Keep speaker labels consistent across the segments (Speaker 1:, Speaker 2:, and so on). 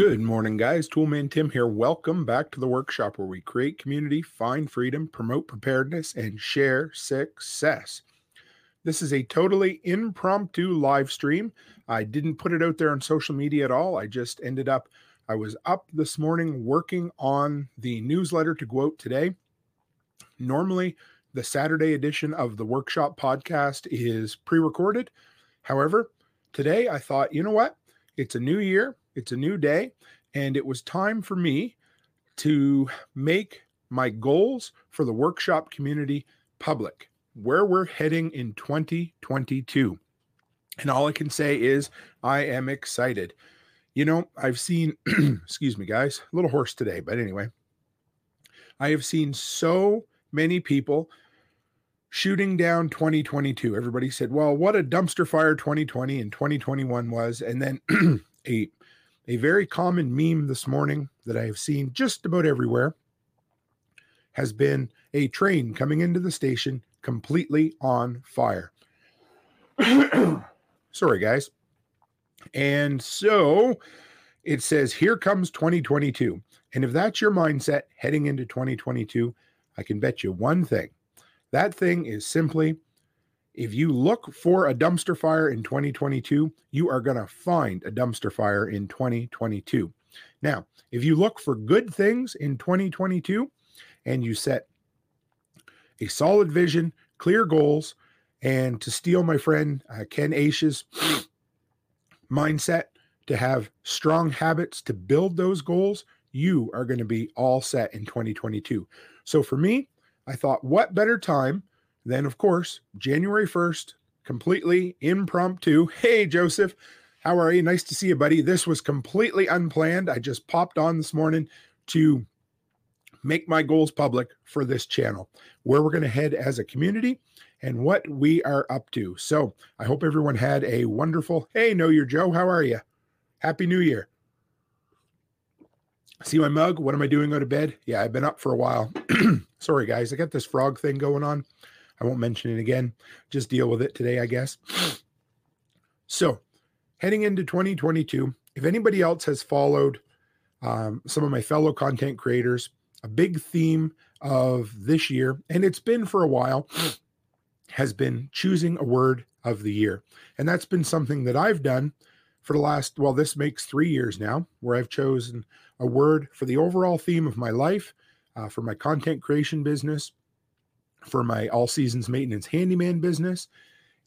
Speaker 1: Good morning, guys. Toolman Tim here. Welcome back to the workshop where we create community, find freedom, promote preparedness, and share success. This is a totally impromptu live stream. I didn't put it out there on social media at all. I just ended up, I was up this morning working on the newsletter to go out today. Normally, the Saturday edition of the workshop podcast is pre recorded. However, today I thought, you know what? It's a new year, it's a new day, and it was time for me to make my goals for the workshop community public, where we're heading in 2022. And all I can say is, I am excited. You know, I've seen, excuse me, guys, a little hoarse today, but anyway, I have seen so many people shooting down 2022. Everybody said, well, what a dumpster fire 2020 and 2021 was. And then a, a very common meme this morning that I have seen just about everywhere has been a train coming into the station completely on fire. Sorry, guys. And so it says, Here comes 2022. And if that's your mindset heading into 2022, I can bet you one thing. That thing is simply if you look for a dumpster fire in 2022, you are going to find a dumpster fire in 2022. Now, if you look for good things in 2022 and you set a solid vision, clear goals, and to steal my friend uh, Ken Aish's mindset, to have strong habits to build those goals, you are going to be all set in 2022. So for me, I thought, what better time than, of course, January 1st, completely impromptu. Hey, Joseph, how are you? Nice to see you, buddy. This was completely unplanned. I just popped on this morning to make my goals public for this channel, where we're going to head as a community and what we are up to. So I hope everyone had a wonderful, hey, know your Joe. How are you? Happy New Year. See my mug? What am I doing out of bed? Yeah, I've been up for a while. Sorry, guys. I got this frog thing going on. I won't mention it again. Just deal with it today, I guess. So, heading into 2022, if anybody else has followed um, some of my fellow content creators, a big theme of this year, and it's been for a while, has been choosing a word of the year. And that's been something that I've done for the last, well, this makes three years now, where I've chosen a word for the overall theme of my life, uh, for my content creation business, for my all seasons maintenance handyman business.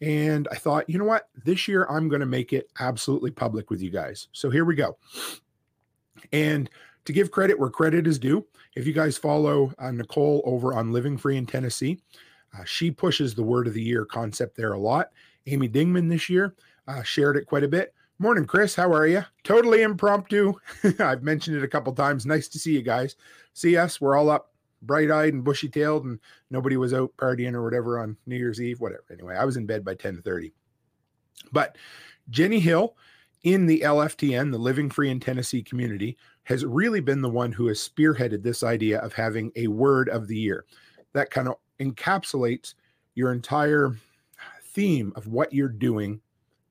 Speaker 1: And I thought, you know what? This year I'm going to make it absolutely public with you guys. So here we go. And to give credit where credit is due, if you guys follow uh, Nicole over on Living Free in Tennessee, uh, she pushes the word of the year concept there a lot. Amy Dingmann this year uh, shared it quite a bit. Morning, Chris. How are you? Totally impromptu. I've mentioned it a couple times. Nice to see you guys. See us. We're all up bright eyed and bushy tailed, and nobody was out partying or whatever on New Year's Eve, whatever. Anyway, I was in bed by 10 30. But Jenny Hill in the LFTN, the Living Free in Tennessee community, has really been the one who has spearheaded this idea of having a word of the year that kind of encapsulates your entire theme of what you're doing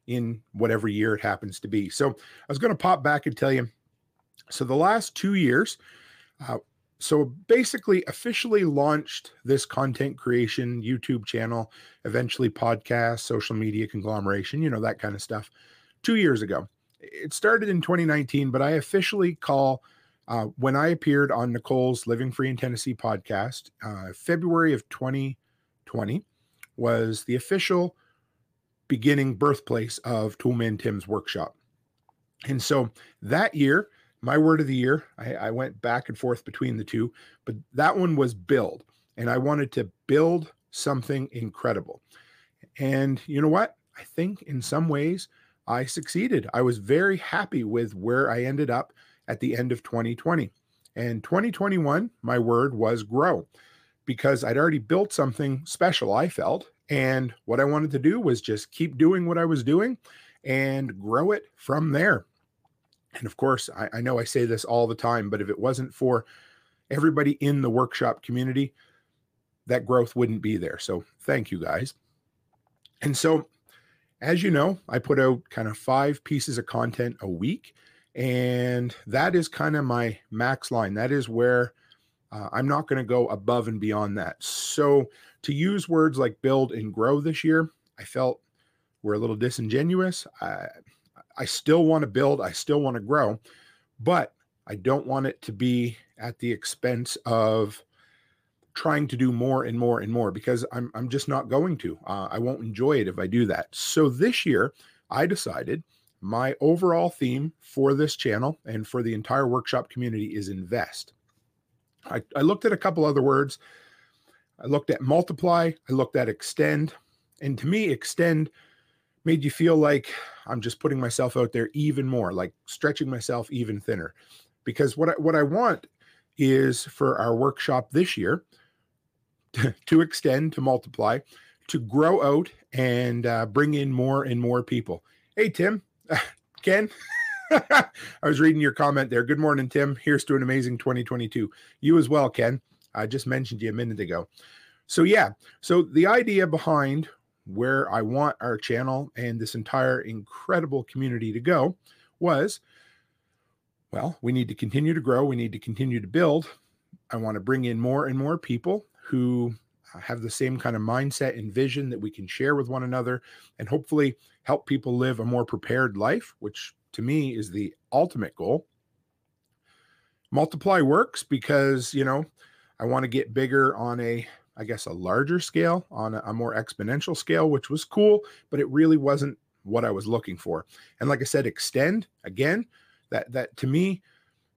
Speaker 1: in whatever year it happens to be. So I was going to pop back and tell you. So the last two years, uh, so basically officially launched this content creation YouTube channel, eventually podcast, social media conglomeration, you know, that kind of stuff, two years ago. It started in 2019, but I officially call uh, when I appeared on Nicole's Living Free in Tennessee podcast, uh, February of 2020 was the official beginning birthplace of Toolman Tim's workshop. And so that year, my word of the year. I, I, went back and forth between the two, but that one was build. And I wanted to build something incredible. And you know what? I think in some ways I succeeded. I was very happy with where I ended up at the end of 2020. And 2021, my word was grow because I'd already built something special, I felt. And what I wanted to do was just keep doing what I was doing and grow it from there. And of course, I, I know I say this all the time, but if it wasn't for everybody in the workshop community, that growth wouldn't be there. So thank you guys. And so, as you know, I put out kind of five pieces of content a week. And that is kind of my max line. That is where uh, I'm not going to go above and beyond that. So to use words like build and grow this year, I felt were a little disingenuous. I, I still want to build, I still want to grow, but I don't want it to be at the expense of trying to do more and more and more because I'm I'm just not going to. Uh, I won't enjoy it if I do that. So this year, I decided my overall theme for this channel and for the entire workshop community is invest. I, I looked at a couple other words. I looked at multiply. I looked at extend, and to me, extend made you feel like I'm just putting myself out there even more, like stretching myself even thinner. Because what I, what I want is for our workshop this year to, to extend, to multiply, to grow out and uh, bring in more and more people. Hey, Tim, Ken, I was reading your comment there. Good morning, Tim. Here's to an amazing 2022. You as well, Ken. I just mentioned you a minute ago. So, yeah, so the idea behind where I want our channel and this entire incredible community to go was well, we need to continue to grow, we need to continue to build. I want to bring in more and more people who have the same kind of mindset and vision that we can share with one another and hopefully help people live a more prepared life, which to me is the ultimate goal. Multiply works because, you know, I want to get bigger on a I guess, a larger scale on a, a, more exponential scale, which was cool, but it really wasn't what I was looking for. And like I said, extend again, that that to me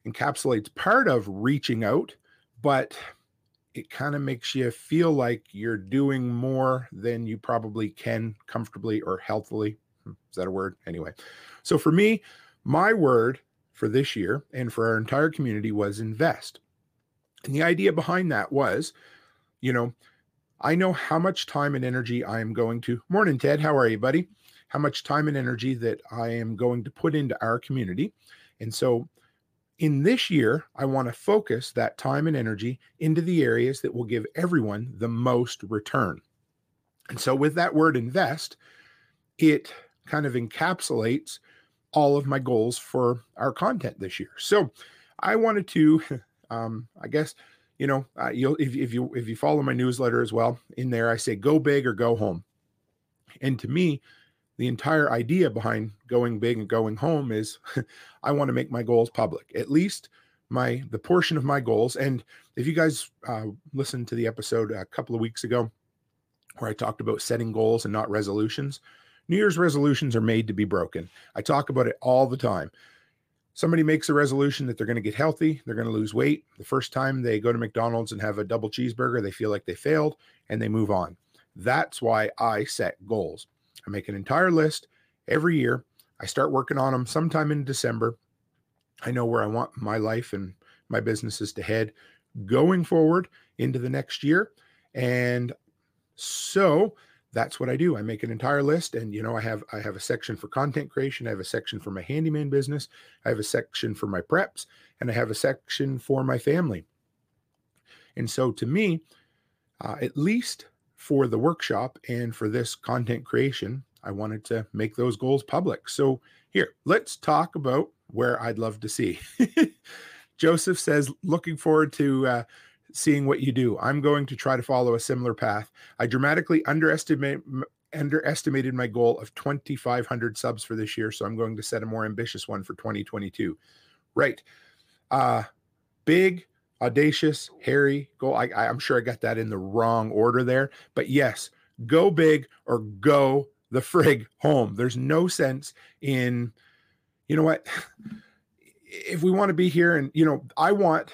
Speaker 1: encapsulates part of reaching out, but it kind of makes you feel like you're doing more than you probably can comfortably or healthily. Hmm, is that a word? Anyway. So for me, my word for this year and for our entire community was invest. And the idea behind that was you know, I know how much time and energy I am going to. Morning, Ted. How are you, buddy? How much time and energy that I am going to put into our community. And so in this year, I want to focus that time and energy into the areas that will give everyone the most return. And so, with that word invest, it kind of encapsulates all of my goals for our content this year. So, I wanted to, um, I guess, you know, uh, you'll if, if you if you follow my newsletter as well, in there I say go big or go home. And to me, the entire idea behind going big and going home is I want to make my goals public. At least my the portion of my goals. And if you guys uh, listened to the episode a couple of weeks ago where I talked about setting goals and not resolutions, New Year's resolutions are made to be broken. I talk about it all the time somebody makes a resolution that they're going to get healthy, they're going to lose weight. The first time they go to McDonald's and have a double cheeseburger, they feel like they failed and they move on. That's why I set goals. I make an entire list every year. I start working on them sometime in December. I know where I want my life and my businesses to head going forward into the next year. And so that's what I do. I make an entire list and you know I have I have a section for content creation, I have a section for my handyman business, I have a section for my preps, and I have a section for my family. And so to me, uh, at least for the workshop and for this content creation, I wanted to make those goals public. So here, let's talk about where I'd love to see. Joseph says, looking forward to uh, seeing what you do. I'm going to try to follow a similar path. I dramatically underestimate underestimated my goal of 2500 subs for this year, so I'm going to set a more ambitious one for 2022. Right. Uh big, audacious, hairy goal. I, I'm sure I got that in the wrong order there, but yes, go big or go the frig home. There's no sense in, you know what? If we want to be here, and you know, I want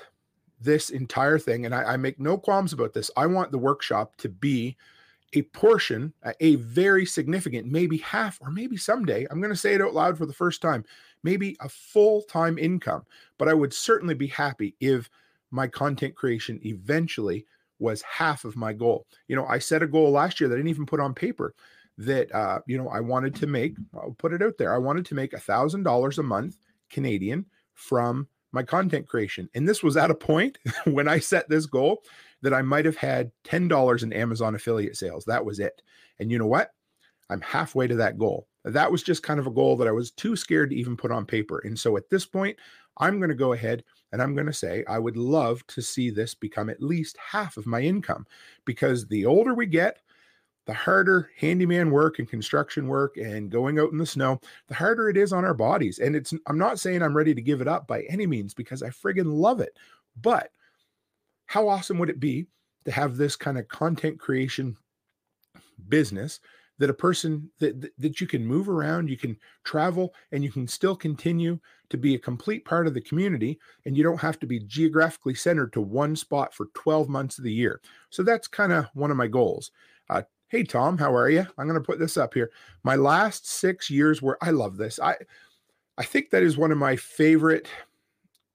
Speaker 1: this entire thing, and I, I make no qualms about this. I want the workshop to be a portion, a very significant, maybe half, or maybe someday, I'm going to say it out loud for the first time, maybe a full time income. But I would certainly be happy if my content creation eventually was half of my goal. You know, I set a goal last year that I didn't even put on paper that, uh, you know, I wanted to make, I'll put it out there. I wanted to make a thousand dollars a month Canadian from my content creation. And this was at a point when I set this goal that I might have had $10 in Amazon affiliate sales. That was it. And you know what? I'm halfway to that goal. that was just kind of a goal that I was too scared to even put on paper. And so at this point, I'm going to go ahead and I'm going to say I would love to see this become at least half of my income because the older we get, the harder handyman work and construction work and going out in the snow, the harder it is on our bodies. And it's, I'm not saying I'm ready to give it up by any means because I friggin' love it. But how awesome would it be to have this kind of content creation business that a person that that you can move around you can travel and you can still continue to be a complete part of the community and you don't have to be geographically centered to one spot for 12 months of the year so that's kind of one of my goals hey tom how are you i'm going to put this up here my last six years where i love this i i think that is one of my favorite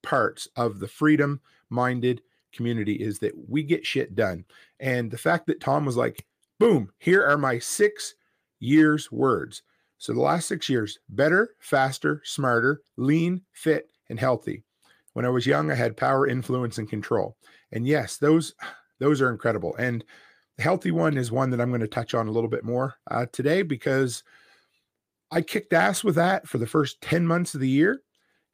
Speaker 1: parts of the freedom minded community is that we get shit done and the fact that tom was like Boom, here are my six years' words. So the last six years better, faster, smarter, lean, fit, and healthy. When I was young, I had power, influence, and control. And yes, those those are incredible. And the healthy one is one that I'm going to touch on a little bit more uh, today because I kicked ass with that for the first 10 months of the year.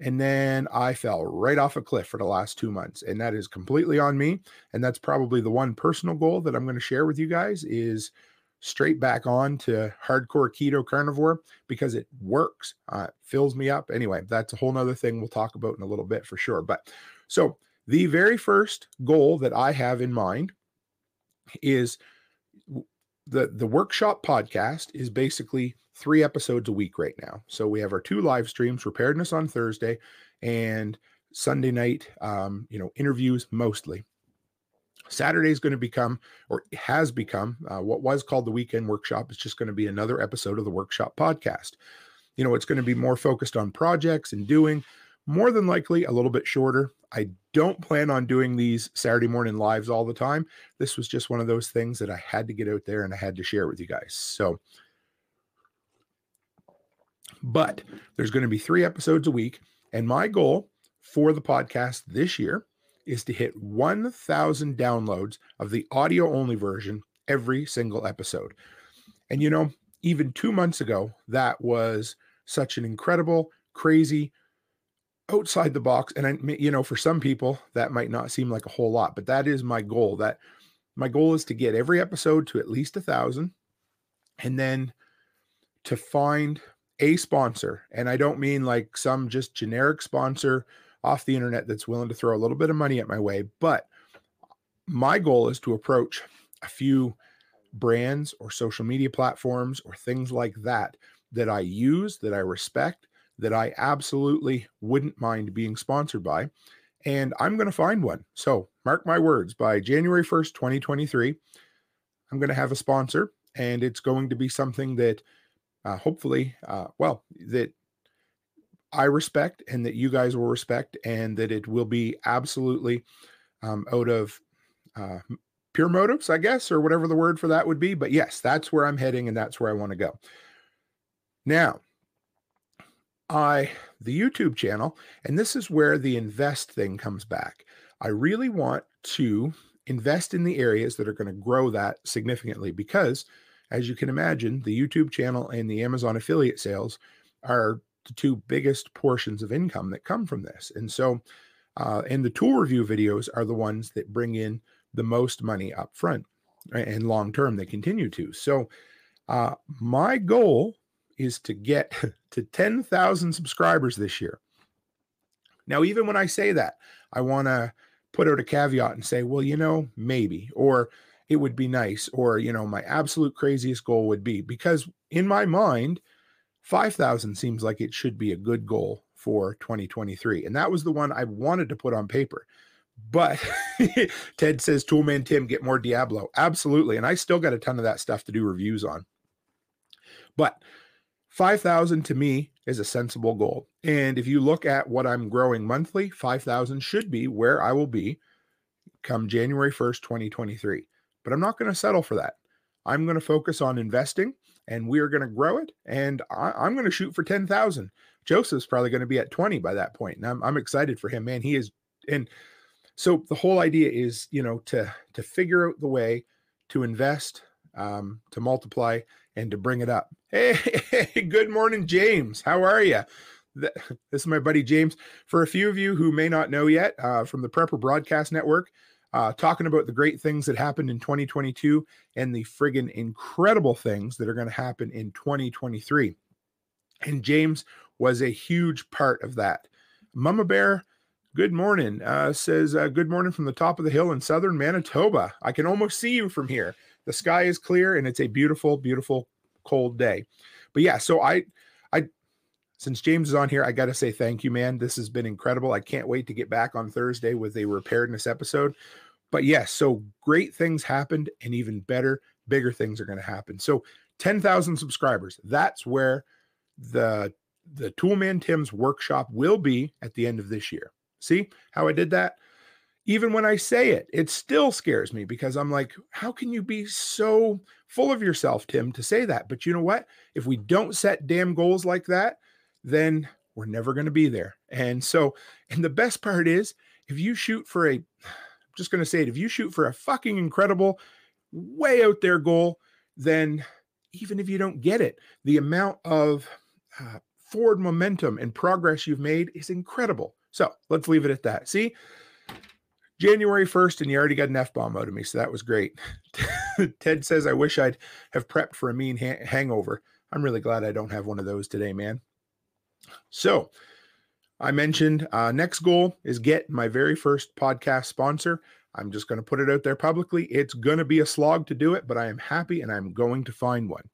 Speaker 1: And then I fell right off a cliff for the last two months. And that is completely on me. And that's probably the one personal goal that I'm going to share with you guys is straight back on to hardcore keto carnivore because it works. Uh, it fills me up. Anyway, that's a whole nother thing we'll talk about in a little bit for sure. But so the very first goal that I have in mind is the the workshop podcast is basically three episodes a week right now. So we have our two live streams, preparedness on Thursday and Sunday night, um, you know, interviews mostly. Saturday is going to become, or has become, uh, what was called the weekend workshop. It's just going to be another episode of the workshop podcast. You know, it's going to be more focused on projects and doing, more than likely a little bit shorter. I don't plan on doing these Saturday morning lives all the time. This was just one of those things that I had to get out there and I had to share with you guys. So, but there's going to be three episodes a week. And my goal for the podcast this year is to hit 1,000 downloads of the audio only version every single episode. And you know, even two months ago, that was such an incredible, crazy, outside the box. And I, you know, for some people, that might not seem like a whole lot, but that is my goal. That my goal is to get every episode to at least a thousand, and then to find a sponsor. And I don't mean like some just generic sponsor off the internet that's willing to throw a little bit of money at my way. But my goal is to approach a few brands or social media platforms or things like that that I use, that I respect, that I absolutely wouldn't mind being sponsored by. And I'm going to find one. So mark my words by January 1st, 2023, I'm going to have a sponsor and it's going to be something that uh, hopefully, uh, well, that I respect and that you guys will respect, and that it will be absolutely um, out of uh, pure motives, I guess, or whatever the word for that would be. But yes, that's where I'm heading, and that's where I want to go. Now, I the YouTube channel, and this is where the invest thing comes back. I really want to invest in the areas that are going to grow that significantly because as you can imagine, the YouTube channel and the Amazon affiliate sales are the two biggest portions of income that come from this. And so, uh, and the tool review videos are the ones that bring in the most money up front and long term they continue to. So, uh, my goal is to get to 10,000 subscribers this year. Now, even when I say that, I want to put out a caveat and say, well, you know, maybe, or it would be nice or you know my absolute craziest goal would be because in my mind 5000 seems like it should be a good goal for 2023 and that was the one i wanted to put on paper. But ted says toolman tim get more diablo. Absolutely and i still got a ton of that stuff to do reviews on. But 5000 to me is a sensible goal and if you look at what i'm growing monthly 5000 should be where i will be come january 1st 2023 but I'm not going to settle for that. I'm going to focus on investing and we are going to grow it. And I, am going to shoot for 10,000. Joseph's probably going to be at 20 by that point. And I'm, I'm excited for him, man. He is. And so the whole idea is, you know, to, to figure out the way to invest, um, to multiply and to bring it up. Hey, good morning, James. How are you? This is my buddy James. For a few of you who may not know yet, uh, from the Prepper Broadcast Network, uh, talking about the great things that happened in 2022 and the friggin' incredible things that are going to happen in 2023. And James was a huge part of that. Mama Bear, good morning, uh, says, uh, Good morning from the top of the hill in southern Manitoba. I can almost see you from here. The sky is clear and it's a beautiful, beautiful cold day. But yeah, so I, I, since James is on here, I got to say thank you, man. This has been incredible. I can't wait to get back on Thursday with a preparedness episode. But yes, so great things happened, and even better, bigger things are going to happen. So 10,000 subscribers. That's where the the Toolman Tim's workshop will be at the end of this year. See how I did that? Even when I say it, it still scares me because I'm like, how can you be so full of yourself, Tim, to say that? But you know what? If we don't set damn goals like that, then we're never going to be there. And so, and the best part is, if you shoot for a, I'm just going to say it, if you shoot for a fucking incredible, way out there goal, then even if you don't get it, the amount of uh, forward momentum and progress you've made is incredible. So let's leave it at that. See, January 1st, and you already got an F bomb out of me. So that was great. Ted says, I wish I'd have prepped for a mean ha- hangover. I'm really glad I don't have one of those today, man. So I mentioned uh, next goal is get my very first podcast sponsor. I'm just going to put it out there publicly. It's going to be a slog to do it, but I am happy and I'm going to find one.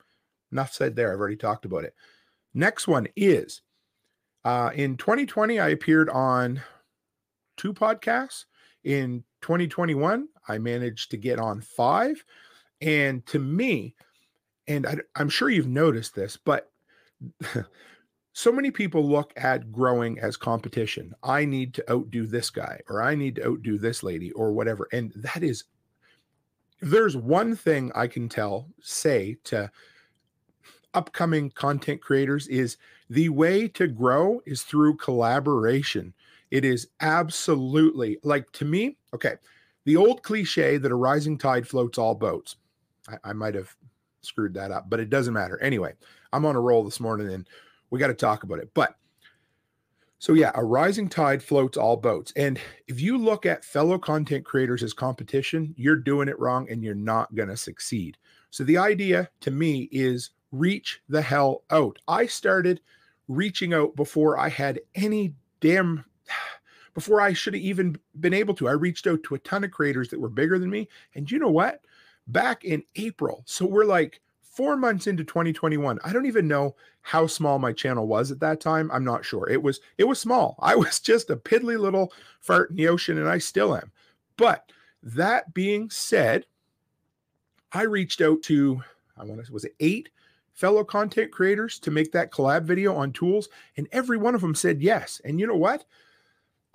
Speaker 1: Enough said there. I've already talked about it. Next one is uh, in 2020, I appeared on two podcasts. In 2021, I managed to get on five. And to me, and I, I'm sure you've noticed this, but so many people look at growing as competition. I need to outdo this guy, or I need to outdo this lady, or whatever. And that is, there's one thing I can tell, say to upcoming content creators is the way to grow is through collaboration. It is absolutely like to me, okay, the old cliche that a rising tide floats all boats. I, I might have screwed that up, but it doesn't matter. Anyway, I'm on a roll this morning and we got to talk about it. But so, yeah, a rising tide floats all boats. And if you look at fellow content creators as competition, you're doing it wrong and you're not going to succeed. So, the idea to me is reach the hell out. I started reaching out before I had any damn before I should have even been able to. I reached out to a ton of creators that were bigger than me. And you know what? Back in April, so we're like four months into 2021. I don't even know how small my channel was at that time. I'm not sure. It was it was small. I was just a piddly little fart in the ocean, and I still am. But that being said, I reached out to I want to say, was it eight fellow content creators to make that collab video on tools, and every one of them said yes. And you know what?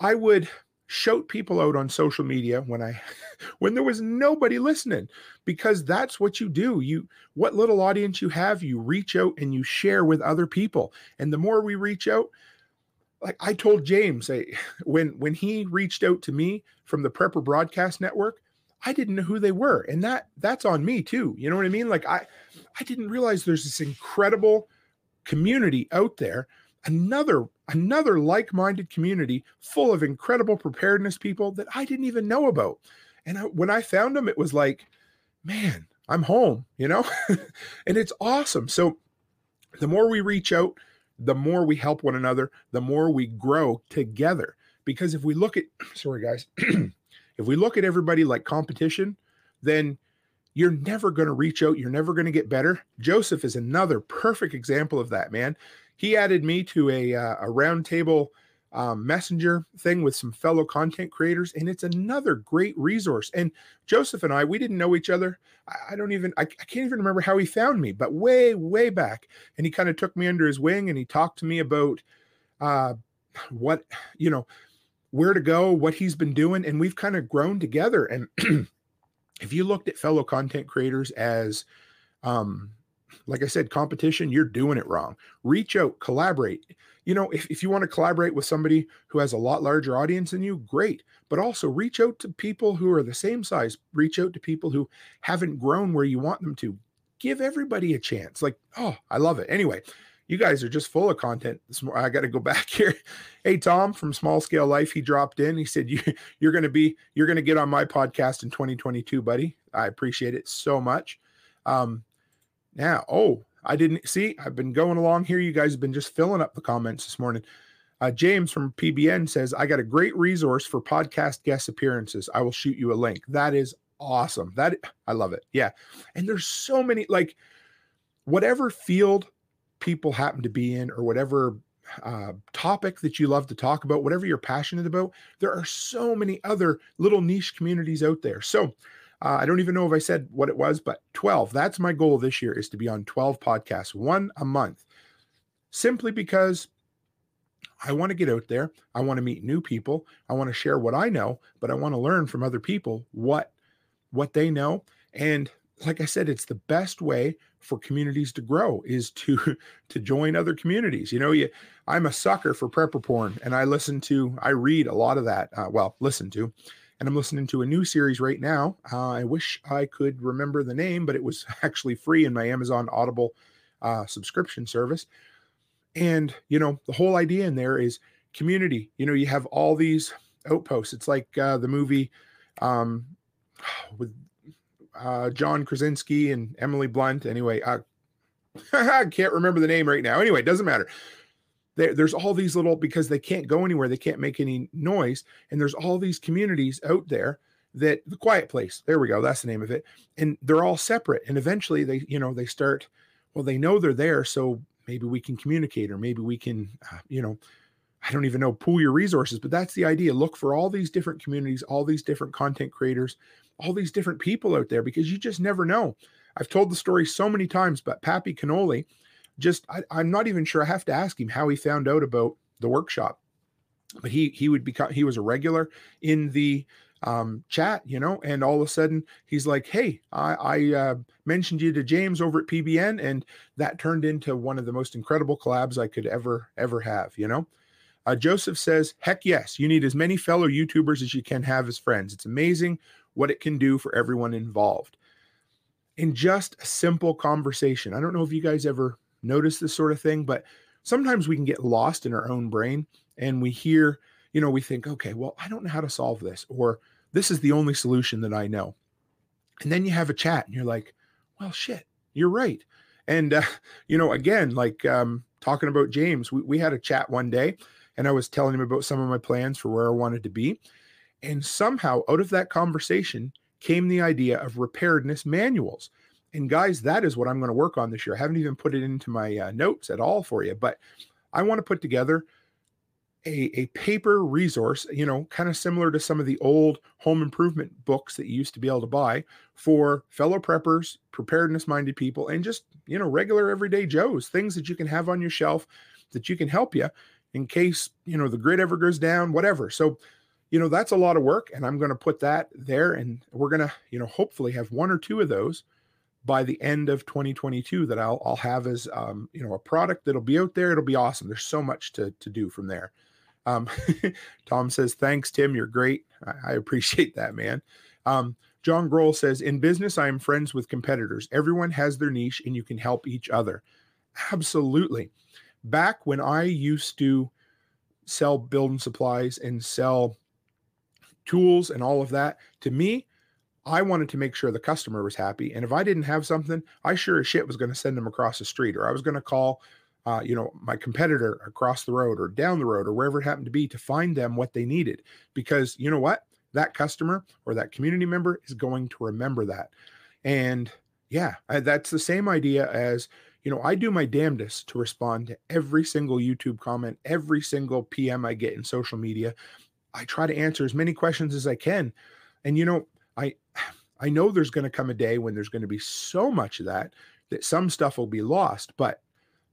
Speaker 1: I would shout people out on social media when I when there was nobody listening because that's what you do. You what little audience you have, you reach out and you share with other people. And the more we reach out, like I told James I, when when he reached out to me from the Prepper Broadcast Network, I didn't know who they were. And that that's on me too. You know what I mean? Like I I didn't realize there's this incredible community out there, another another like-minded community full of incredible preparedness people that I didn't even know about. And I, when I found them, it was like, man, I'm home, you know? and it's awesome. So the more we reach out, the more we help one another, the more we grow together. Because if we look at, sorry guys, if we look at everybody like competition, then you're never going to reach out. You're never going to get better. Joseph is another perfect example of that, man. He added me to a, uh, a roundtable um, messenger thing with some fellow content creators, and it's another great resource. And Joseph and I, we didn't know each other. I, I don't even, I, I, can't even remember how he found me, but way, way back. And he kind of took me under his wing and he talked to me about uh, what, you know, where to go, what he's been doing. And we've kind of grown together. And if you looked at fellow content creators as um like I said, competition, you're doing it wrong. Reach out, collaborate. You know, if, if you want to collaborate with somebody who has a lot larger audience than you, great. But also reach out to people who are the same size. Reach out to people who haven't grown where you want them to. give everybody a chance. Like, oh, I love it. Anyway, you guys are just full of content. I got to go back here. Hey, Tom from Small Scale Life, he dropped in. He said, you, You're going to be, you're going to get on my podcast in 2022, buddy. I appreciate it so much. Um, now, oh, I didn't see, I've been going along here. You guys have been just filling up the comments this morning. Uh, James from PBN says, I got a great resource for podcast guest appearances. I will shoot you a link. That is awesome. That I love it. Yeah. And there's so many, like, whatever field people happen to be in or whatever uh, topic that you love to talk about, whatever you're passionate about, there are so many other little niche communities out there. So, uh, I don't even know if I said what it was, but 12. That's my goal this year is to be on 12 podcasts, one a month, simply because I want to get out there. I want to meet new people. I want to share what I know, but I want to learn from other people what what they know. And like I said, it's the best way for communities to grow is to to join other communities. You know, you, I'm a sucker for prepper porn, and I listen to, I read a lot of that. Uh, well, listen to, and I'm listening to a new series right now. Uh, I wish I could remember the name, but it was actually free in my Amazon Audible uh, subscription service. And you know, the whole idea in there is community. You know, you have all these outposts. It's like uh, the movie um, with uh, John Krasinski and Emily Blunt. Anyway, uh, I can't remember the name right now. Anyway, it doesn't matter there, there's all these little because they can't go anywhere, they can't make any noise, and there's all these communities out there that the quiet place. There we go. That's the name of it. And they're all separate. And eventually they, you know, they start. Well, they know they're there, so maybe we can communicate, or maybe we can, uh, you know, I don't even know, pool your resources. But that's the idea. Look for all these different communities, all these different content creators, all these different people out there, because you just never know. I've told the story so many times, but Pappy Cannoli just I, I'm not even sure. I have to ask him how he found out about the workshop. But he he would become he was a regular in the um, chat, you know, and all of a sudden he's like, "Hey, I, I uh, mentioned you to James over at PBN, and that turned into one of the most incredible collabs I could ever ever have." You know, uh, Joseph says, "Heck yes, you need as many fellow YouTubers as you can have as friends. It's amazing what it can do for everyone involved." In just a simple conversation, I don't know if you guys ever notice this sort of thing, but sometimes we can get lost in our own brain and we hear, you know, we think, okay, well, I don't know how to solve this, or this is the only solution that I know. And then you have a chat and you're like, well, shit, you're right. And, uh, you know, again, like um, talking about James, we, we had a chat one day and I was telling him about some of my plans for where I wanted to be. And somehow out of that conversation came the idea of preparedness manuals. And guys, that is what I'm going to work on this year. I haven't even put it into my uh, notes at all for you, but I want to put together a, a paper resource, you know, kind of similar to some of the old home improvement books that you used to be able to buy for fellow preppers, preparedness minded people, and just, you know, regular everyday Joes, things that you can have on your shelf that you can help you in case, you know, the grid ever goes down, whatever. So, you know, that's a lot of work. And I'm going to put that there. And we're going to, you know, hopefully have one or two of those by the end of 2022 that I'll, I'll have as um, you know a product that'll be out there. It'll be awesome. There's so much to to do from there. Um, Tom says, "Thanks, Tim. You're great. I, I appreciate that, man." Um, John Grohl says, "In business, I am friends with competitors. Everyone has their niche, and you can help each other." Absolutely. Back when I used to sell building supplies and sell tools and all of that, to me, I wanted to make sure the customer was happy. And if I didn't have something, I sure as shit was going to send them across the street or I was going to call, uh, you know, my competitor across the road or down the road or wherever it happened to be to find them what they needed. Because you know what? That customer or that community member is going to remember that. And yeah, I, that's the same idea as, you know, I do my damnedest to respond to every single YouTube comment, every single PM I get in social media. I try to answer as many questions as I can. And, you know, I know there's going to come a day when there's going to be so much of that that some stuff will be lost, but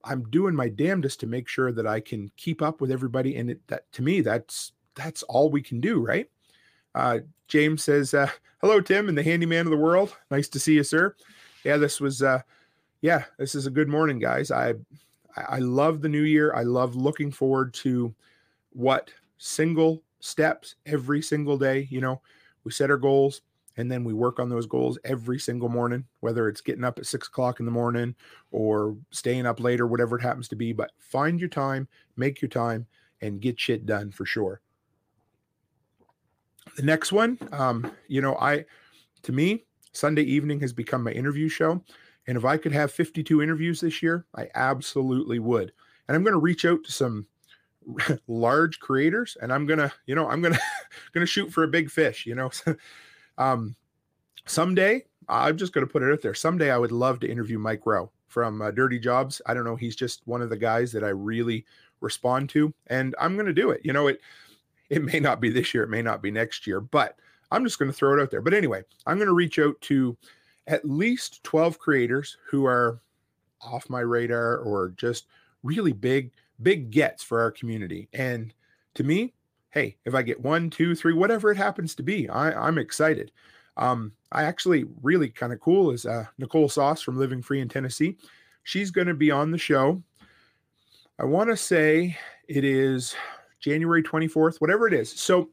Speaker 1: I'm doing my damnedest to make sure that I can keep up with everybody. And it, that to me, that's that's all we can do, right? Uh, James says, uh, "Hello, Tim, and the handyman of the world. Nice to see you, sir. Yeah, this was, uh, yeah, this is a good morning, guys. I I love the new year. I love looking forward to what single steps every single day. You know, we set our goals and then we work on those goals every single morning, whether it's getting up at six o'clock in the morning or staying up later, whatever it happens to be. But find your time, make your time, and get shit done for sure. The next one, um, you know, I, to me, Sunday evening has become my interview show. And if I could have 52 interviews this year, I absolutely would. And I'm going to reach out to some large creators and I'm going to, you know, I'm going to going to shoot for a big fish, you know. um someday, I'm just going to put it out there. Someday I would love to interview Mike Rowe from uh, Dirty Jobs. I don't know, he's just one of the guys that I really respond to and I'm going to do it. You know, it it may not be this year, it may not be next year, but I'm just going to throw it out there. But anyway, I'm going to reach out to at least 12 creators who are off my radar or just really big, big gets for our community. And to me, hey, if I get one, two, three, whatever it happens to be, I, I'm excited. Um, I actually really kind of cool is uh, Nicole Sauce from Living Free in Tennessee. She's going to be on the show. I want to say it is January 24th, whatever it is. So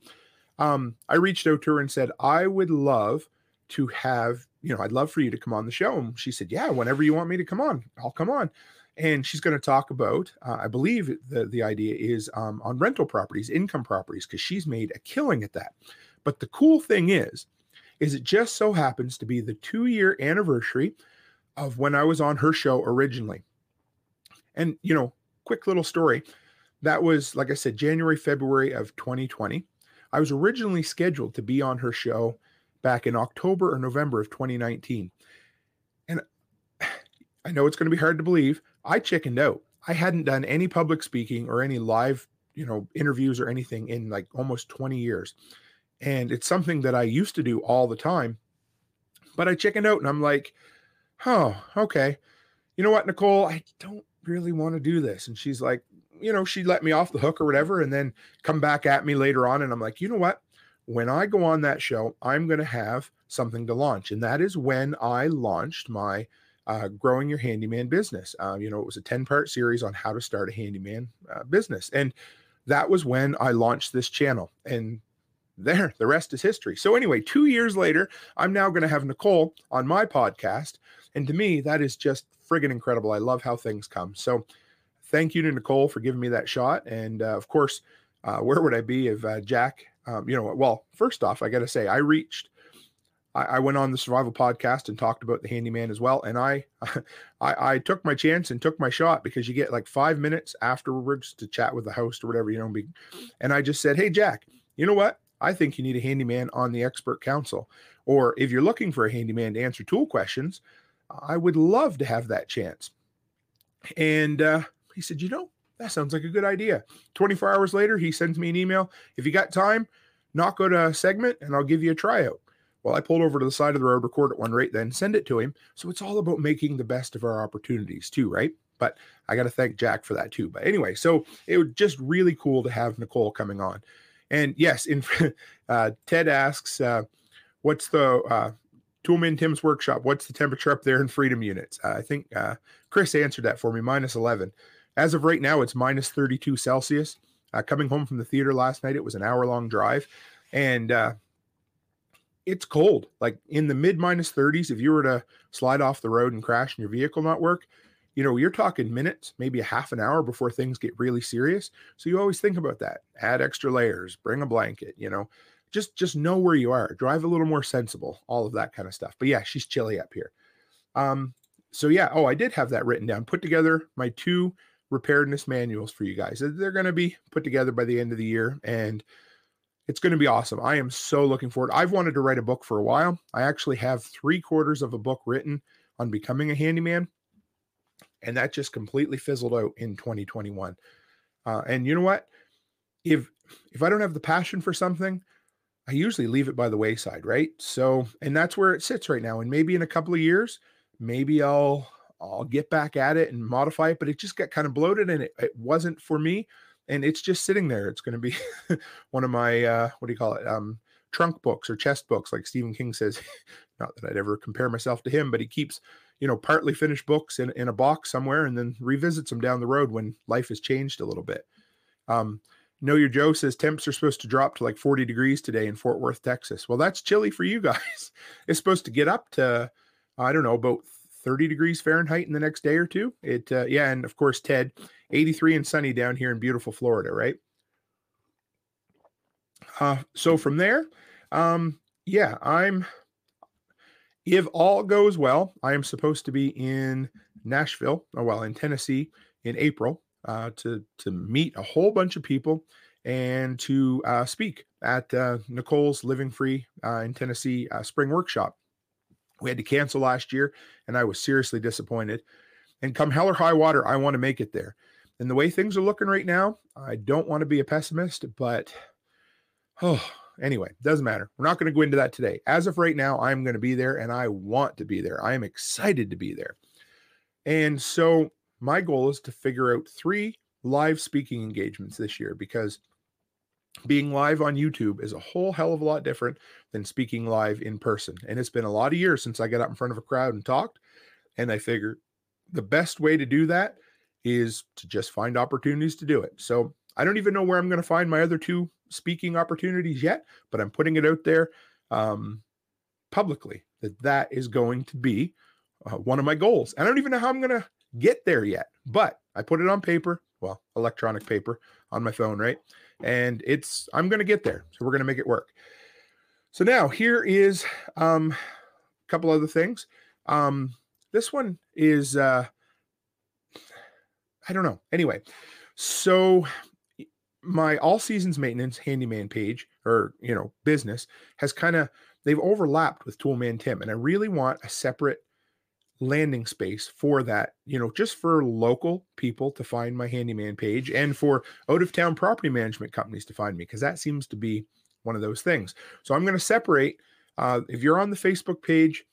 Speaker 1: um, I reached out to her and said, I would love to have, you know, I'd love for you to come on the show. And she said, Yeah, whenever you want me to come on, I'll come on. And she's going to talk about, uh, I believe the, the idea is um, on rental properties, income properties, because she's made a killing at that. But the cool thing is, is it just so happens to be the two year anniversary of when I was on her show originally. And, you know, quick little story. That was, like I said, January, February of 2020. I was originally scheduled to be on her show back in October or November of 2019. And I know it's going to be hard to believe. I chickened out. I hadn't done any public speaking or any live, you know, interviews or anything in like almost 20 years. And it's something that I used to do all the time. But I chickened out and I'm like, oh, okay. You know what, Nicole? I don't really want to do this. And she's like, you know, she let me off the hook or whatever, and then come back at me later on. And I'm like, you know what? When I go on that show, I'm going to have something to launch. And that is when I launched my uh, growing your handyman business. Uh, you know, it was a 10 part series on how to start a handyman uh, business. And that was when I launched this channel. And there, the rest is history. So, anyway, two years later, I'm now going to have Nicole on my podcast. And to me, that is just friggin' incredible. I love how things come. So, thank you to Nicole for giving me that shot. And uh, of course, uh, where would I be if uh, Jack, um, you know, well, first off, I got to say, I reached, I, I, went on the survival podcast and talked about the handyman as well. And I, I, I, took my chance and took my shot because you get like five minutes afterwards to chat with the host or whatever, you know, and I just said, Hey, Jack, you know what? I think you need a handyman on the expert council. Or if you're looking for a handyman to answer tool questions, I would love to have that chance. And uh, he said, You know, that sounds like a good idea. 24 hours later, he sends me an email. If you got time, knock out a segment and I'll give you a tryout. Well, I pulled over to the side of the road, record it one right then, send it to him. So it's all about making the best of our opportunities, too, right? But I got to thank Jack for that, too. But anyway, so it was just really cool to have Nicole coming on. And yes, in uh, Ted asks, uh, what's the uh, Toolman Tim's workshop? What's the temperature up there in freedom units? Uh, I think uh, Chris answered that for me, minus 11. As of right now, it's minus 32 Celsius. Uh, coming home from the theater last night, it was an hour long drive, and uh, it's cold. Like in the mid minus 30s, if you were to slide off the road and crash and your vehicle not work, you know, you're talking minutes, maybe a half an hour before things get really serious. So you always think about that. Add extra layers, bring a blanket, you know, just just know where you are. Drive a little more sensible, all of that kind of stuff. But yeah, she's chilly up here. Um, so yeah, oh, I did have that written down. Put together my two preparedness manuals for you guys. They're going to be put together by the end of the year and it's going to be awesome. I am so looking forward. I've wanted to write a book for a while. I actually have three quarters of a book written on becoming a handyman, and that just completely fizzled out in 2021. Uh, and you know what? If if I don't have the passion for something, I usually leave it by the wayside, right? So, and that's where it sits right now. And maybe in a couple of years, maybe I'll I'll get back at it and modify it, but it just got kind of bloated and it, it wasn't for me. And it's just sitting there. It's going to be one of my, uh, what do you call it? Um, trunk books or chest books, like Stephen King says. Not that I'd ever compare myself to him, but he keeps, you know, partly finished books in, in a box somewhere and then revisits them down the road when life has changed a little bit. Um, Know Your Joe says temps are supposed to drop to like 40 degrees today in Fort Worth, Texas. Well, that's chilly for you guys. It's supposed to get up to, I don't know, about 30 degrees Fahrenheit in the next day or two. It, uh, yeah. And of course, Ted, 83 and sunny down here in beautiful Florida, right? Uh, so from there, um, yeah, I'm, if all goes well, I am supposed to be in Nashville, or well, in Tennessee in April uh, to to meet a whole bunch of people and to uh, speak at uh, Nicole's Living Free uh, in Tennessee uh, spring workshop. We had to cancel last year, and I was seriously disappointed. And come hell or high water, I want to make it there. And the way things are looking right now, I don't want to be a pessimist, but oh, anyway, doesn't matter. We're not going to go into that today. As of right now, I'm going to be there and I want to be there. I am excited to be there. And so my goal is to figure out three live speaking engagements this year because being live on YouTube is a whole hell of a lot different than speaking live in person. And it's been a lot of years since I got up in front of a crowd and talked. And I figured the best way to do that is to just find opportunities to do it. So I don't even know where I'm going to find my other two speaking opportunities yet, but I'm putting it out there um, publicly that that is going to be uh, one of my goals. I don't even know how I'm going to get there yet, but I put it on paper, well, electronic paper on my phone, right? And it's, I'm going to get there. So we're going to make it work. So now here is um, a couple other things. Um, this one is, uh, I don't know. Anyway, so my all seasons maintenance handyman page or you know business has kind of they've overlapped with toolman tim and i really want a separate landing space for that, you know, just for local people to find my handyman page and for out of town property management companies to find me, because that seems to be one of those things. So I'm going to separate. Uh, if you're on the Facebook page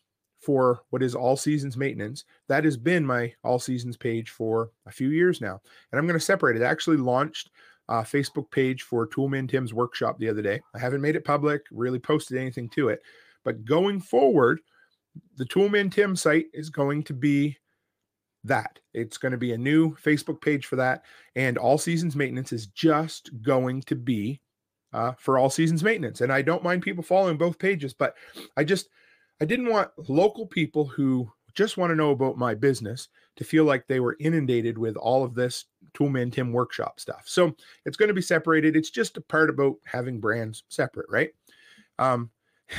Speaker 1: for what is all seasons maintenance, that has been my all seasons page for a few years now. And I'm going to separate it. I actually launched a Facebook page for Toolman Tim's workshop the other day. I haven't made it public, really posted anything to it. But going forward, the Toolman Tim site is going to be that. It's going to be a new Facebook page for that. And all seasons maintenance is just going to be uh, for all seasons maintenance. And I don't mind people following both pages, but I just, I didn't want local people who just want to know about my business to feel like they were inundated with all of this Toolman Tim workshop stuff. So it's going to be separated. It's just a part about having brands separate, right? Um,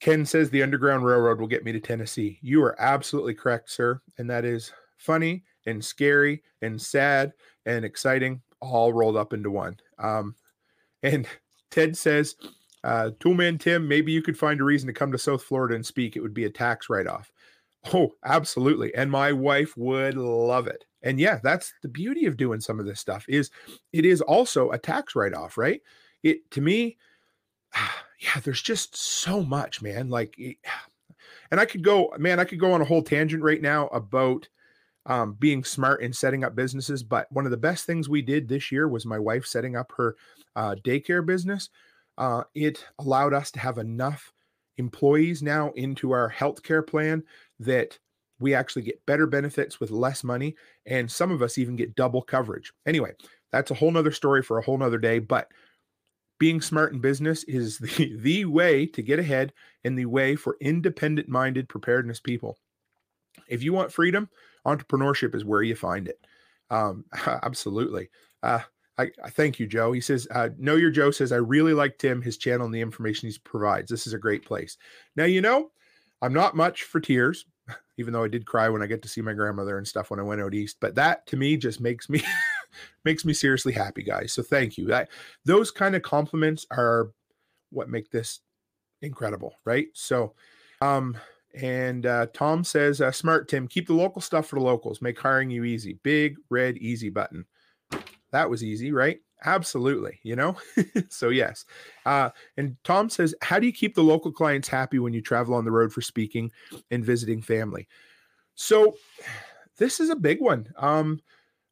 Speaker 1: Ken says the Underground Railroad will get me to Tennessee. You are absolutely correct, sir. And that is funny and scary and sad and exciting, all rolled up into one. Um, and Ted says, uh, Toolman Tim, maybe you could find a reason to come to South Florida and speak. It would be a tax write off. Oh, absolutely. And my wife would love it. And yeah, that's the beauty of doing some of this stuff is it is also a tax write off, right? It to me, yeah, there's just so much, man. Like, and I could go, man, I could go on a whole tangent right now about um, being smart in setting up businesses. But one of the best things we did this year was my wife setting up her uh, daycare business. Uh, it allowed us to have enough employees now into our healthcare plan that we actually get better benefits with less money. And some of us even get double coverage. Anyway, that's a whole nother story for a whole nother day. But being smart in business is the, the way to get ahead and the way for independent minded preparedness people. If you want freedom, entrepreneurship is where you find it. Um, absolutely. Uh, I, I, thank you, Joe. He says, uh, Know Your Joe says, I really like Tim, his channel, and the information he provides. This is a great place. Now, you know, I'm not much for tears, even though I did cry when I get to see my grandmother and stuff when I went out east. But that to me just makes me makes me seriously happy, guys. So thank you. That those kind of compliments are what make this incredible, right? So, um, and uh, Tom says, uh, "Smart Tim, keep the local stuff for the locals. Make hiring you easy. Big red easy button. That was easy, right? Absolutely. You know. so yes. Uh, and Tom says, "How do you keep the local clients happy when you travel on the road for speaking and visiting family?" So this is a big one. Um,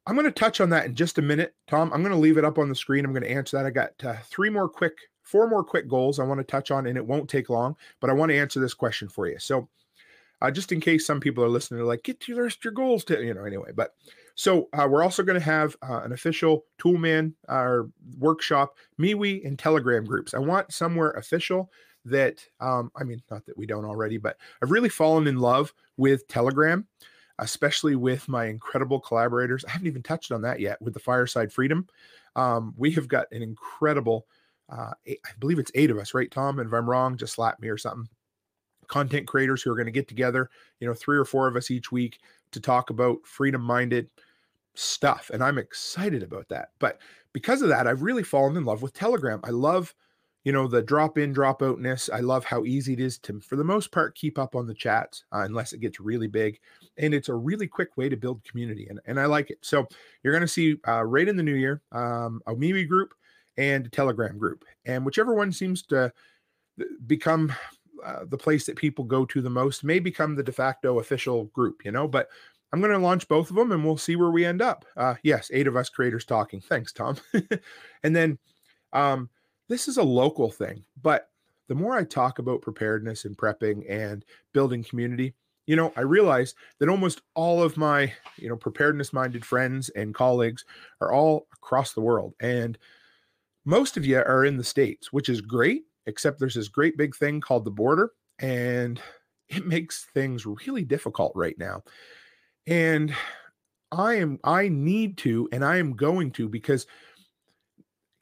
Speaker 1: I'm going to touch on that in just a minute, Tom. I'm going to leave it up on the screen. I'm going to answer that. I got uh, three more quick, four more quick goals I want to touch on, and it won't take long, but I want to answer this question for you. So, uh, just in case some people are listening, they're like, get to list your goals to, you know, anyway. But So uh, we're also going to have uh, an official Toolman our workshop, MeWe, and Telegram groups. I want somewhere official that um, I mean, not that we don't already, but I've really fallen in love with Telegram, especially with my incredible collaborators. I haven't even touched on that yet with the Fireside Freedom. Um, we have got an incredible, uh, eight, I believe it's eight of us, right, Tom? And if I'm wrong, just slap me or something. Content creators who are going to get together, you know, three or four of us each week to talk about freedom minded stuff. And I'm excited about that. But because of that, I've really fallen in love with Telegram. I love you know the drop in drop outness i love how easy it is to for the most part keep up on the chats uh, unless it gets really big and it's a really quick way to build community and, and i like it. So you're going to see uh, right in the new year um, a MeWe group and a telegram group and whichever one seems to uh, become uh, the place that people go to the most may become the de facto official group you know but i'm going to launch both of them and we'll see where we end up. Uh, yes eight of us creators talking. Thanks tom. And then um, this is a local thing, but the more I talk about preparedness and prepping and building community, you know, I realize that almost all of my, you know, preparedness minded friends and colleagues are all across the world. And most of you are in the States, which is great, except there's this great big thing called the border. And it makes things really difficult right now. And I am, I need to, and I am going to because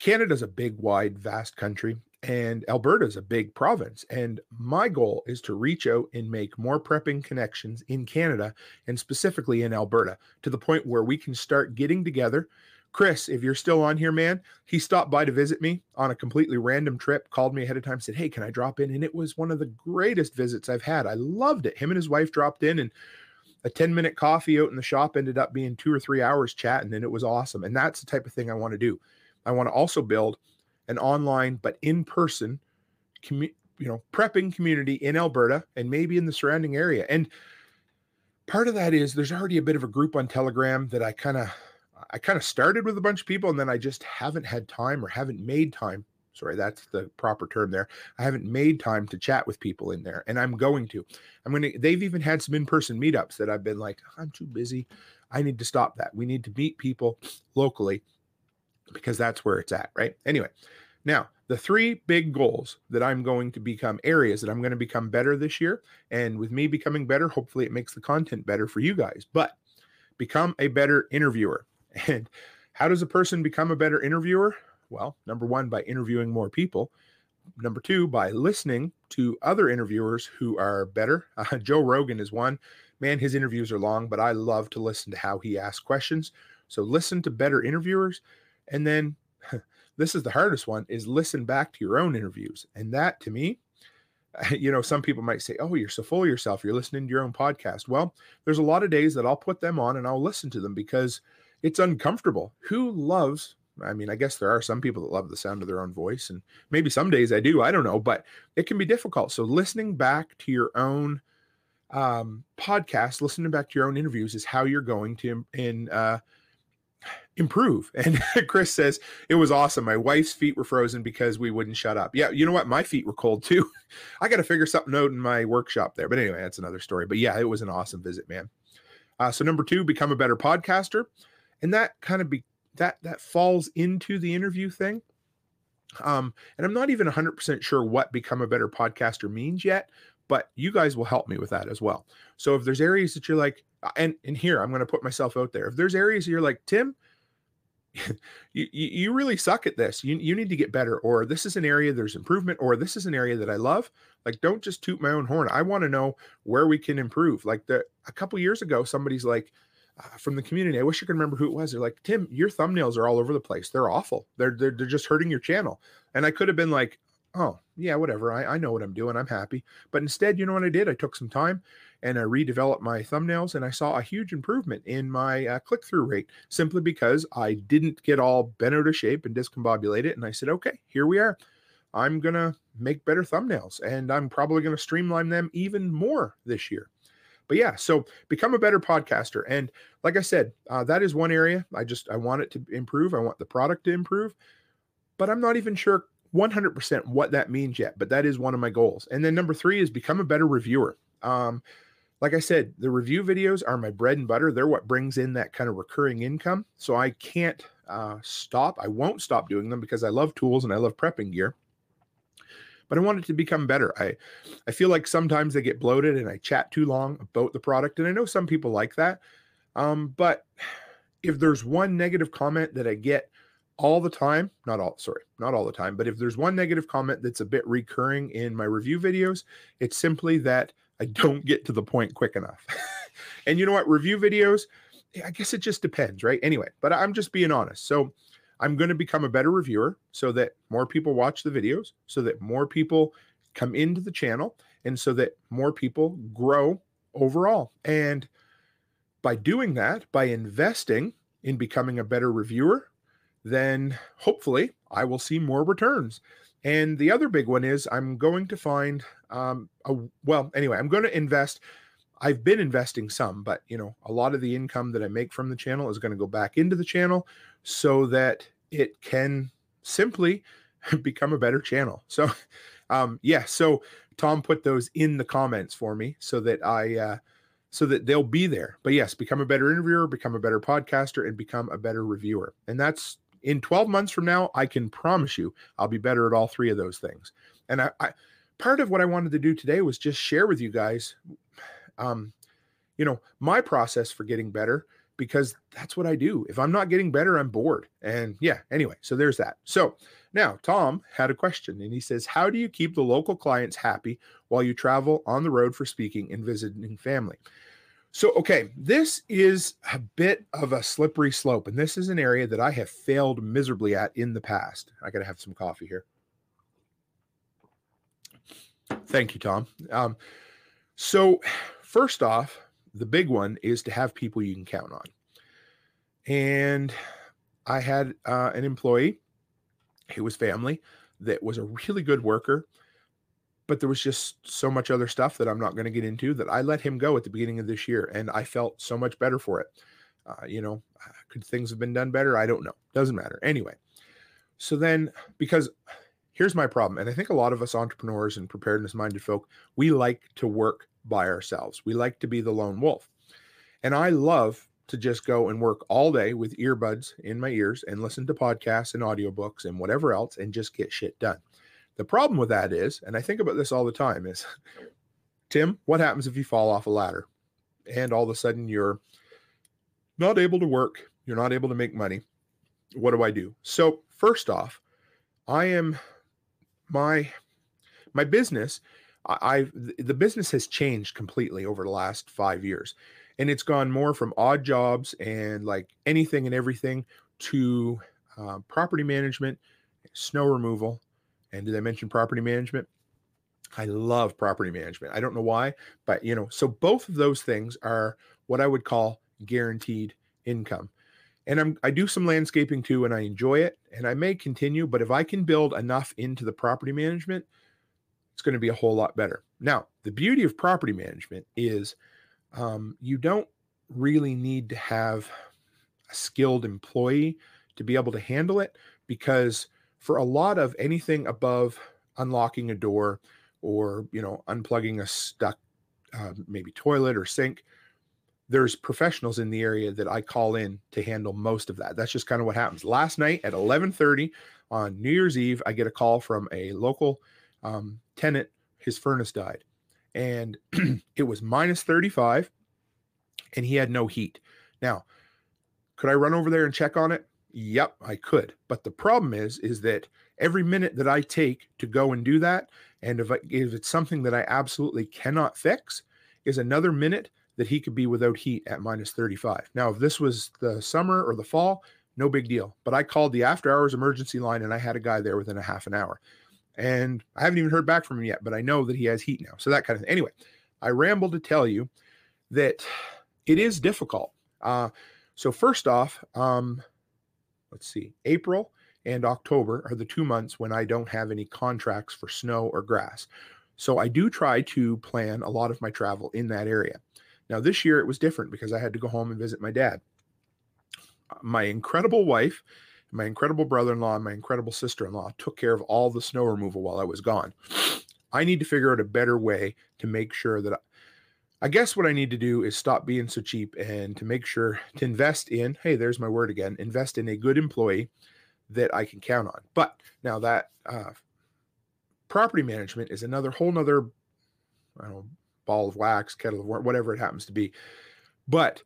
Speaker 1: Canada's a big, wide, vast country, and Alberta's a big province. And my goal is to reach out and make more prepping connections in Canada and specifically in Alberta to the point where we can start getting together. Chris, if you're still on here, man, he stopped by to visit me on a completely random trip, called me ahead of time, said, Hey, can I drop in? And it was one of the greatest visits I've had. I loved it. Him and his wife dropped in and a 10 minute coffee out in the shop ended up being two or three hours chatting, and it was awesome. And that's the type of thing I want to do. I want to also build an online but in person, commu- you know, prepping community in Alberta and maybe in the surrounding area. And part of that is there's already a bit of a group on Telegram that I kind of I kind of started with a bunch of people and then I just haven't had time or haven't made time. Sorry, that's the proper term there. I haven't made time to chat with people in there and I'm going to. I'm going to they've even had some in-person meetups that I've been like, I'm too busy. I need to stop that. We need to meet people locally because that's where it's at, right? Anyway, now the three big goals that I'm going to become areas that I'm going to become better this year. And with me becoming better, hopefully it makes the content better for you guys. But become a better interviewer. And how does a person become a better interviewer? Well, number one, by interviewing more people. Number two, by listening to other interviewers who are better. Uh, Joe Rogan is one. Man, his interviews are long, but I love to listen to how he asks questions. So listen to better interviewers and then this is the hardest one is listen back to your own interviews. And that to me, you know, some people might say, Oh, you're so full of yourself. You're listening to your own podcast. Well, there's a lot of days that I'll put them on and I'll listen to them because it's uncomfortable. Who loves I mean, I guess there are some people that love the sound of their own voice, and maybe some days I do. I don't know, but it can be difficult. So, listening back to your own um, podcast, listening back to your own interviews is how you're going to in uh, improve. And Chris says, it was awesome. My wife's feet were frozen because we wouldn't shut up. Yeah, you know what? My feet were cold too. I got to figure something out in my workshop there. But anyway, that's another story. But yeah, it was an awesome visit, man. Uh, so number two, become a better podcaster. And that kind of be that that falls into the interview thing. Um, and I'm not even 100% sure what become a better podcaster means yet, but you guys will help me with that as well. So if there's areas that you're like, and and here I'm going to put myself out there. If there's areas you're like, Tim, you, you really suck at this. You, you need to get better, or this is an area there's improvement, or this is an area that I love. Like, don't just toot my own horn. I want to know where we can improve. Like the a couple years ago, somebody's like uh, from the community. I wish I could remember who it was. They're like, Tim, your thumbnails are all over the place. They're awful. They're they're, they're just hurting your channel. And I could have been like, oh yeah, whatever. I, I know what I'm doing. I'm happy. But instead, you know what I did? I took some time and I redeveloped my thumbnails, and I saw a huge improvement in my uh, click through rate simply because I didn't get all bent out of shape and discombobulated. And I said, okay, here we are. I'm going to make better thumbnails and I'm probably going to streamline them even more this year. But yeah, so become a better podcaster. And like I said, uh, that is one area I just I want it to improve. I want the product to improve, but I'm not even sure 100% what that means yet. But that is one of my goals. And then number three is become a better reviewer. Um, like I said, the review videos are my bread and butter. They're what brings in that kind of recurring income. So I can't uh, stop. I won't stop doing them because I love tools and I love prepping gear. But I want it to become better. I, I feel like sometimes they get bloated and I chat too long about the product. And I know some people like that. Um, but if there's one negative comment that I get all the time, not all, sorry, not all the time, but if there's one negative comment that's a bit recurring in my review videos, it's simply that I don't get to the point quick enough. and you know what? Review videos, I guess it just depends, right? Anyway, but I'm just being honest. So I'm going to become a better reviewer so that more people watch the videos, so that more people come into the channel, and so that more people grow overall. And by doing that, by investing in becoming a better reviewer, then hopefully I will see more returns. And the other big one is I'm going to find, um, a, well, anyway, I'm going to invest. I've been investing some, but you know, a lot of the income that I make from the channel is going to go back into the channel so that it can simply become a better channel. So, um, yeah, so Tom put those in the comments for me so that I, uh, so that they'll be there. But yes, become a better interviewer, become a better podcaster, and become a better reviewer. And that's in 12 months from now, I can promise you I'll be better at all three of those things. And I, I part of what I wanted to do today was just share with you guys, um, you know, my process for getting better because that's what I do. If I'm not getting better, I'm bored. And yeah, anyway, so there's that. So now Tom had a question and he says, How do you keep the local clients happy while you travel on the road for speaking and visiting family? So, okay, this is a bit of a slippery slope, and this is an area that I have failed miserably at in the past. I got to have some coffee here. Thank you, Tom. Um, so, first off, the big one is to have people you can count on. And I had uh, an employee who was family that was a really good worker but there was just so much other stuff that I'm not going to get into that I let him go at the beginning of this year, and I felt so much better for it. Uh, you know, uh, could things have been done better? I don't know. Doesn't matter. Anyway, so then because here's my problem, and I think a lot of us entrepreneurs and preparedness minded folk, we like to work by ourselves. We like to be the lone wolf. And I love to just go and work all day with earbuds in my ears and listen to podcasts and audiobooks and whatever else and just get shit done. The problem with that is, and I think about this all the time, is Tim, what happens if you fall off a ladder and all of a sudden you're not able to work, you're not able to make money? What do I do? So, first off, I am my my business I've the business has changed completely over the last 5 years and it's gone more from odd jobs and like anything and everything to uh, property management, snow removal, and did I mention property management? I love property management. I don't know why, but you know, so both of those things are what I would call guaranteed income. And I'm I do some landscaping too and I enjoy it and I may continue, but if I can build enough into the property management, it's going to be a whole lot better. Now, the beauty of property management is um, you don't really need to have a skilled employee to be able to handle it because for a lot of anything above unlocking a door or you know unplugging a stuck uh, maybe toilet or sink there's professionals in the area that i call in to handle most of that. That's just kind of what happens. Last night at 11.30 on new year's eve i get a call from a local um, tenant his furnace died and it was minus 35 and he had no heat. Now could i run over there and check on it Yep, I could. But the problem is, is that every minute that I take to go and do that, and if, I, if it's something that I absolutely cannot fix, is another minute that he could be without heat at minus 35. Now, if this was the summer or the fall, no big deal. But I called the after hours emergency line and I had a guy there within a half an hour. And I haven't even heard back from him yet, but I know that he has heat now. So that kind of thing. Anyway, I ramble to tell you that it is difficult. Uh, so first off, um, let's see, April and October are the two months when I don't have any contracts for snow or grass. So I do try to plan a lot of my travel in that area. Now, this year it was different because I had to go home and visit my dad. My incredible wife, my incredible brother in law, and my incredible sister in law took care of all the snow removal while I was gone. I need to figure out a better way to make sure that I guess what I need to do is stop being so cheap and to make sure to invest in, hey, there's my word again, invest in a good employee that I can count on. But now that uh, property management is another whole nother, I don't know, ball of wax, kettle of worm, whatever it happens to be. But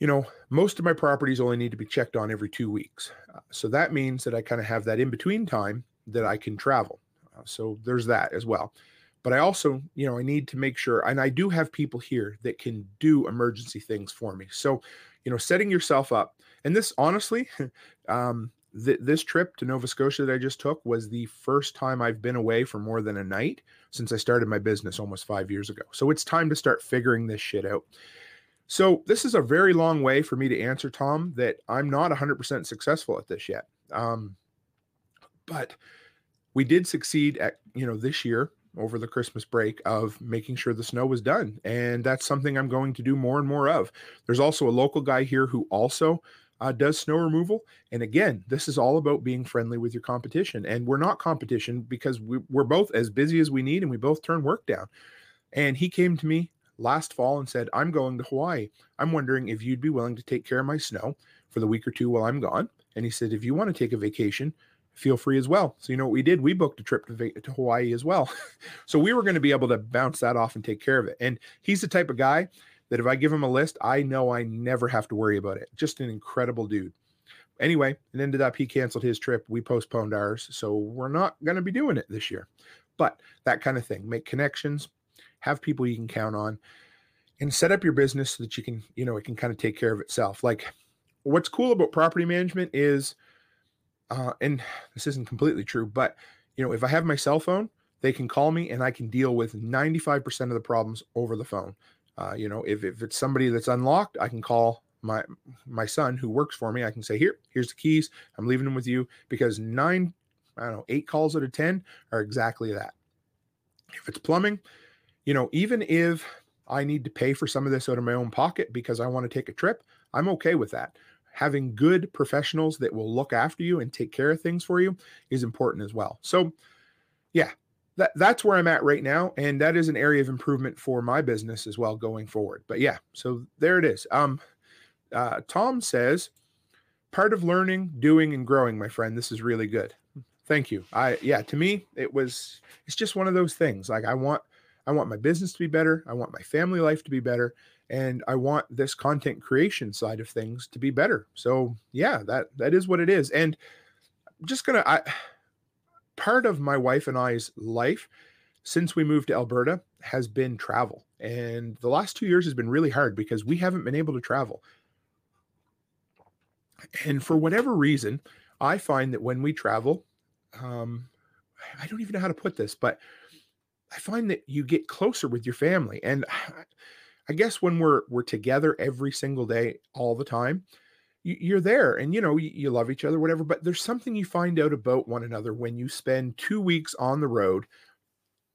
Speaker 1: you know, most of my properties only need to be checked on every two weeks. Uh, so that means that I kind of have that in between time that I can travel. Uh, so there's that as well. But I also, you know, I need to make sure, and I do have people here that can do emergency things for me. So, you know, setting yourself up, and this honestly, um, th- this trip to Nova Scotia that I just took was the first time I've been away for more than a night since I started my business almost five years ago. So it's time to start figuring this shit out. So this is a very long way for me to answer, Tom, that I'm not 100% successful at this yet. Um, but we did succeed at, you know, this year over the Christmas break of making sure the snow was done. And that's something I'm going to do more and more of. There's also a local guy here who also uh, does snow removal. And again, this is all about being friendly with your competition. And we're not competition because we, we're both as busy as we need and we both turn work down. And he came to me last fall and said, I'm going to Hawaii. I'm wondering if you'd be willing to take care of my snow for the week or two while I'm gone. And he said, if you want to take a vacation, feel free as well. So, you know what we did? We booked a trip to, to Hawaii as well. so, we were going to be able to bounce that off and take care of it. And he's the type of guy that if I give him a list, I know I never have to worry about it. Just an incredible dude. Anyway, it ended up he canceled his trip. We postponed ours. So, we're not going to be doing it this year. But that kind of thing, make connections, have people you can count on and set up your business so that you can, you know, it can kind of take care of itself. Like what's cool about property management is, uh, and this isn't completely true, but you know, if I have my cell phone, they can call me and I can deal with 95% of the problems over the phone. Uh, you know, if, if it's somebody that's unlocked, I can call my my son who works for me. I can say, here, here's the keys. I'm leaving them with you because nine, I don't know, eight calls out of 10 are exactly that. If it's plumbing, you know, even if I need to pay for some of this out of my own pocket because I want to take a trip, I'm okay with that. Having good professionals that will look after you and take care of things for you is important as well. So, yeah, that, that's where I'm at right now. And that is an area of improvement for my business as well going forward. But yeah, so there it is. Um, uh, Tom says, part of learning, doing, and growing, my friend. This is really good. Thank you. I, yeah, to me, it was, it's just one of those things. Like I want, I want my business to be better. I want my family life to be better. And I want this content creation side of things to be better. So yeah, that that is what it is. And I'm just gonna I part of my wife and I's life since we moved to Alberta has been travel. And the last two years has been really hard because we haven't been able to travel. And for whatever reason, I find that when we travel, um, I don't even know how to put this, but I find that you get closer with your family. And I guess when we're we're together every single day, all the time, you, are there, and you know you, you love each other, whatever. But there's something you find out about one another when you spend two weeks on the road,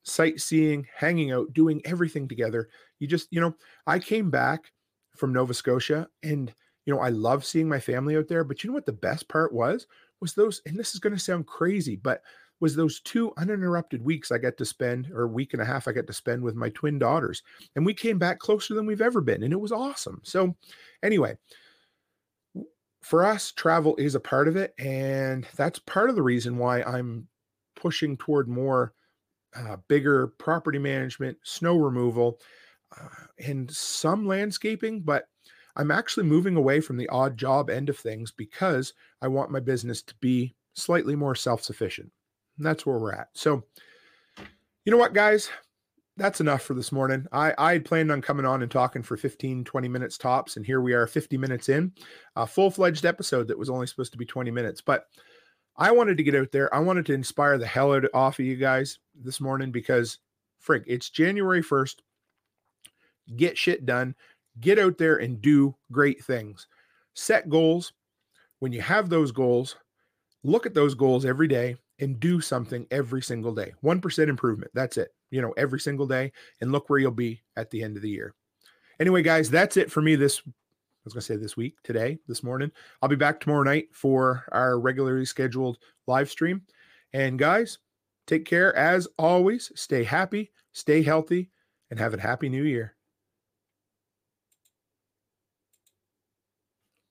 Speaker 1: sightseeing, hanging out, doing everything together. You just, you know, I came back from Nova Scotia, and you know I love seeing my family out there. But you know what the best part was? Was those, and this is going to sound crazy, but was those two uninterrupted weeks I got to spend, or week and a half I got to spend with my twin daughters. And we came back closer than we've ever been. And it was awesome. So, anyway, for us, travel is a part of it. And that's part of the reason why I'm pushing toward more uh, bigger property management, snow removal, uh, and some landscaping. But I'm actually moving away from the odd job end of things because I want my business to be slightly more self sufficient. That's where we're at. So, you know what, guys? That's enough for this morning. I, I had planned on coming on and talking for 15, 20 minutes tops. And here we are 50 minutes in, a full fledged episode that was only supposed to be 20 minutes. But I wanted to get out there. I wanted to inspire the hell out off of you guys this morning because, frig, it's January 1st. Get shit done. Get out there and do great things. Set goals. When you have those goals, look at those goals every day and do something every single day. 1% improvement. That's it. You know, every single day and look where you'll be at the end of the year. Anyway, guys, that's it for me this I was going to say this week, today, this morning. I'll be back tomorrow night for our regularly scheduled live stream. And guys, take care as always. Stay happy, stay healthy, and have a happy new year.